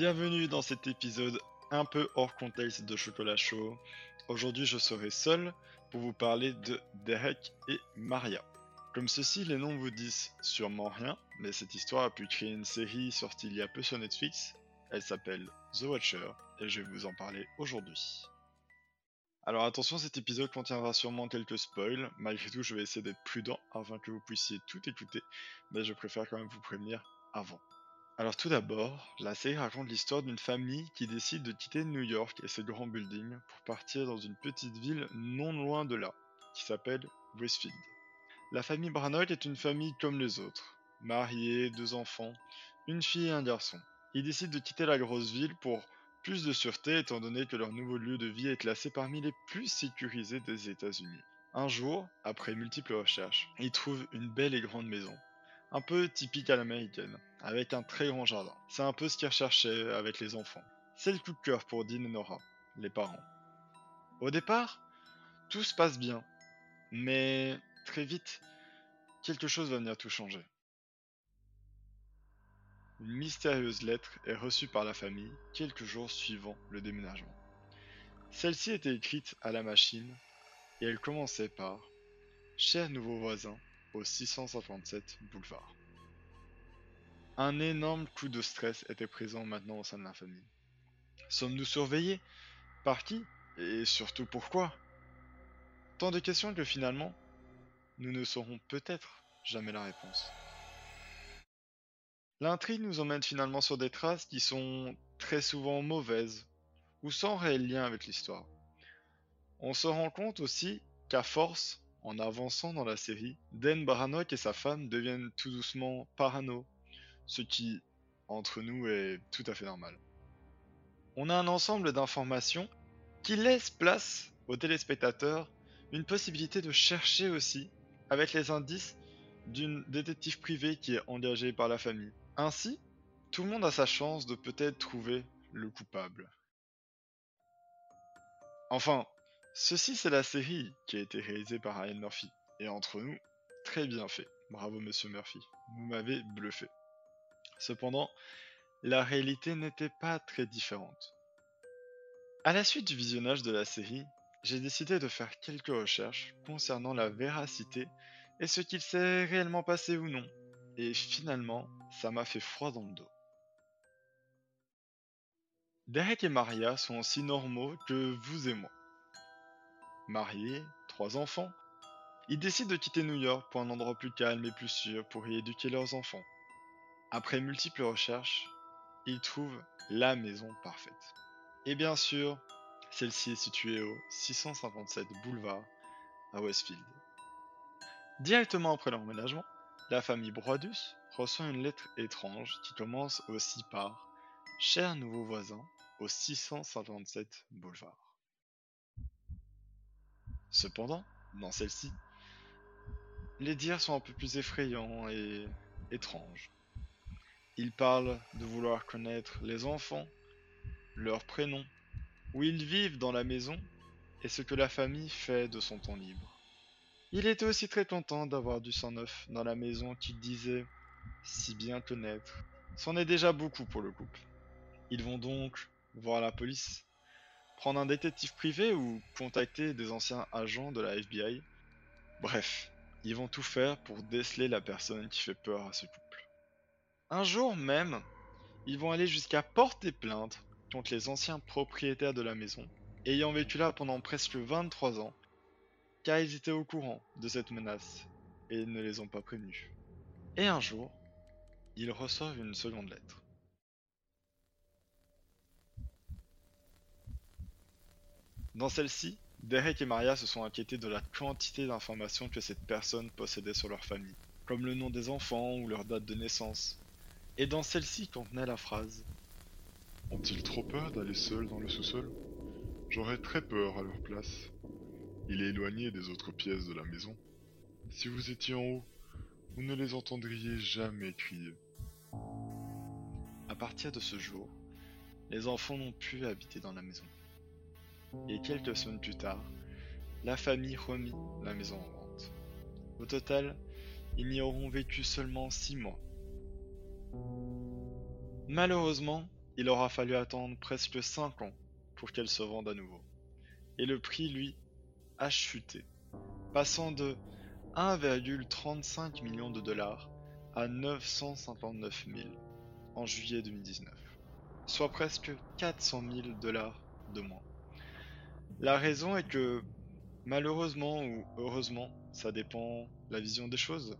Bienvenue dans cet épisode un peu hors contexte de Chocolat Chaud. Aujourd'hui, je serai seul pour vous parler de Derek et Maria. Comme ceci, les noms vous disent sûrement rien, mais cette histoire a pu créer une série sortie il y a peu sur Netflix. Elle s'appelle The Watcher et je vais vous en parler aujourd'hui. Alors attention, cet épisode contiendra sûrement quelques spoils. Malgré tout, je vais essayer d'être prudent afin que vous puissiez tout écouter, mais je préfère quand même vous prévenir avant. Alors tout d'abord, la série raconte l'histoire d'une famille qui décide de quitter New York et ses grands buildings pour partir dans une petite ville non loin de là, qui s'appelle Westfield. La famille Branagh est une famille comme les autres, mariée, deux enfants, une fille et un garçon. Ils décident de quitter la grosse ville pour plus de sûreté étant donné que leur nouveau lieu de vie est classé parmi les plus sécurisés des États-Unis. Un jour, après multiples recherches, ils trouvent une belle et grande maison, un peu typique à l'américaine, avec un très grand jardin. C'est un peu ce qu'ils recherchaient avec les enfants. C'est le coup de cœur pour Dean et Nora, les parents. Au départ, tout se passe bien, mais très vite, quelque chose va venir tout changer. Une mystérieuse lettre est reçue par la famille quelques jours suivant le déménagement. Celle-ci était écrite à la machine et elle commençait par Cher nouveau voisin, au 657 boulevard. Un énorme coup de stress était présent maintenant au sein de la famille. Sommes-nous surveillés? Par qui? Et surtout pourquoi? Tant de questions que finalement, nous ne saurons peut-être jamais la réponse. L'intrigue nous emmène finalement sur des traces qui sont très souvent mauvaises ou sans réel lien avec l'histoire. On se rend compte aussi qu'à force, en avançant dans la série, Dan Baranok et sa femme deviennent tout doucement parano, ce qui, entre nous, est tout à fait normal. On a un ensemble d'informations qui laissent place aux téléspectateurs une possibilité de chercher aussi, avec les indices d'une détective privée qui est engagée par la famille. Ainsi, tout le monde a sa chance de peut-être trouver le coupable. Enfin, ceci c'est la série qui a été réalisée par Ryan Murphy. Et entre nous, très bien fait. Bravo monsieur Murphy, vous m'avez bluffé. Cependant, la réalité n'était pas très différente. À la suite du visionnage de la série, j'ai décidé de faire quelques recherches concernant la véracité et ce qu'il s'est réellement passé ou non. Et finalement, ça m'a fait froid dans le dos. Derek et Maria sont aussi normaux que vous et moi. Mariés, trois enfants, ils décident de quitter New York pour un endroit plus calme et plus sûr pour y éduquer leurs enfants. Après multiples recherches, ils trouvent la maison parfaite. Et bien sûr, celle-ci est située au 657 boulevard à Westfield. Directement après l'emménagement, la famille Broadus reçoit une lettre étrange qui commence aussi par Cher nouveau voisin au 657 boulevard. Cependant, dans celle-ci, les dires sont un peu plus effrayants et étranges. Ils parlent de vouloir connaître les enfants, leurs prénoms, où ils vivent dans la maison et ce que la famille fait de son temps libre. Il était aussi très content d'avoir du sang neuf dans la maison qu'il disait si bien connaître. C'en est déjà beaucoup pour le couple. Ils vont donc voir la police, prendre un détective privé ou contacter des anciens agents de la FBI. Bref, ils vont tout faire pour déceler la personne qui fait peur à ce couple. Un jour même, ils vont aller jusqu'à porter plainte contre les anciens propriétaires de la maison, ayant vécu là pendant presque 23 ans, car ils étaient au courant de cette menace et ne les ont pas prévenus. Et un jour, ils reçoivent une seconde lettre. Dans celle-ci, Derek et Maria se sont inquiétés de la quantité d'informations que cette personne possédait sur leur famille, comme le nom des enfants ou leur date de naissance. Et dans celle-ci contenait la phrase Ont-ils trop peur d'aller seuls dans le sous-sol? J'aurais très peur à leur place. Il est éloigné des autres pièces de la maison. Si vous étiez en haut, vous ne les entendriez jamais crier. À partir de ce jour, les enfants n'ont plus habité dans la maison. Et quelques semaines plus tard, la famille remit la maison en vente. Au total, ils n'y auront vécu seulement six mois. Malheureusement, il aura fallu attendre presque 5 ans pour qu'elle se vende à nouveau. Et le prix, lui, a chuté, passant de 1,35 million de dollars à 959 000 en juillet 2019, soit presque 400 000 dollars de moins. La raison est que, malheureusement ou heureusement, ça dépend la vision des choses,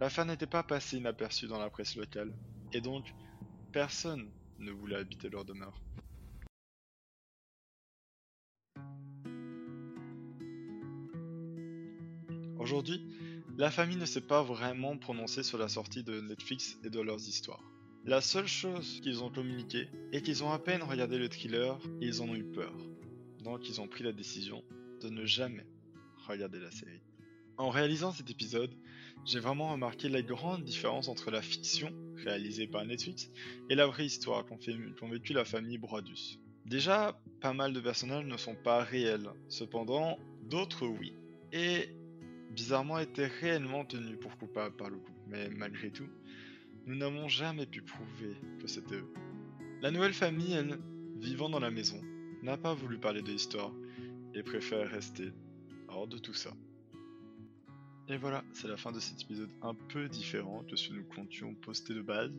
l'affaire n'était pas passée inaperçue dans la presse locale, et donc personne ne voulait habiter leur demeure. Aujourd'hui, la famille ne s'est pas vraiment prononcée sur la sortie de Netflix et de leurs histoires. La seule chose qu'ils ont communiqué est qu'ils ont à peine regardé le thriller et ils en ont eu peur. Donc ils ont pris la décision de ne jamais regarder la série. En réalisant cet épisode, j'ai vraiment remarqué la grande différence entre la fiction réalisée par Netflix et la vraie histoire qu'ont vécu la famille Broadus. Déjà, pas mal de personnages ne sont pas réels, cependant, d'autres oui. Et bizarrement étaient réellement tenus pour coupables par le couple, mais malgré tout, nous n'avons jamais pu prouver que c'était eux. La nouvelle famille, elle, vivant dans la maison, n'a pas voulu parler de l'histoire et préfère rester hors de tout ça. Et voilà, c'est la fin de cet épisode un peu différent de ce que nous comptions poster de base.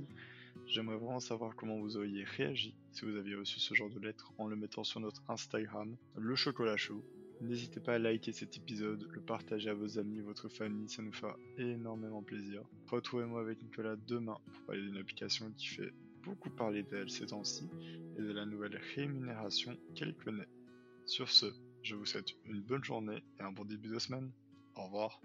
J'aimerais vraiment savoir comment vous auriez réagi si vous aviez reçu ce genre de lettre en le mettant sur notre Instagram, le chocolat chaud, N'hésitez pas à liker cet épisode, le partager à vos amis, votre famille, ça nous fera énormément plaisir. Retrouvez-moi avec Nicolas demain pour parler d'une application qui fait beaucoup parler d'elle ces temps-ci et de la nouvelle rémunération qu'elle connaît. Sur ce, je vous souhaite une bonne journée et un bon début de semaine. Au revoir.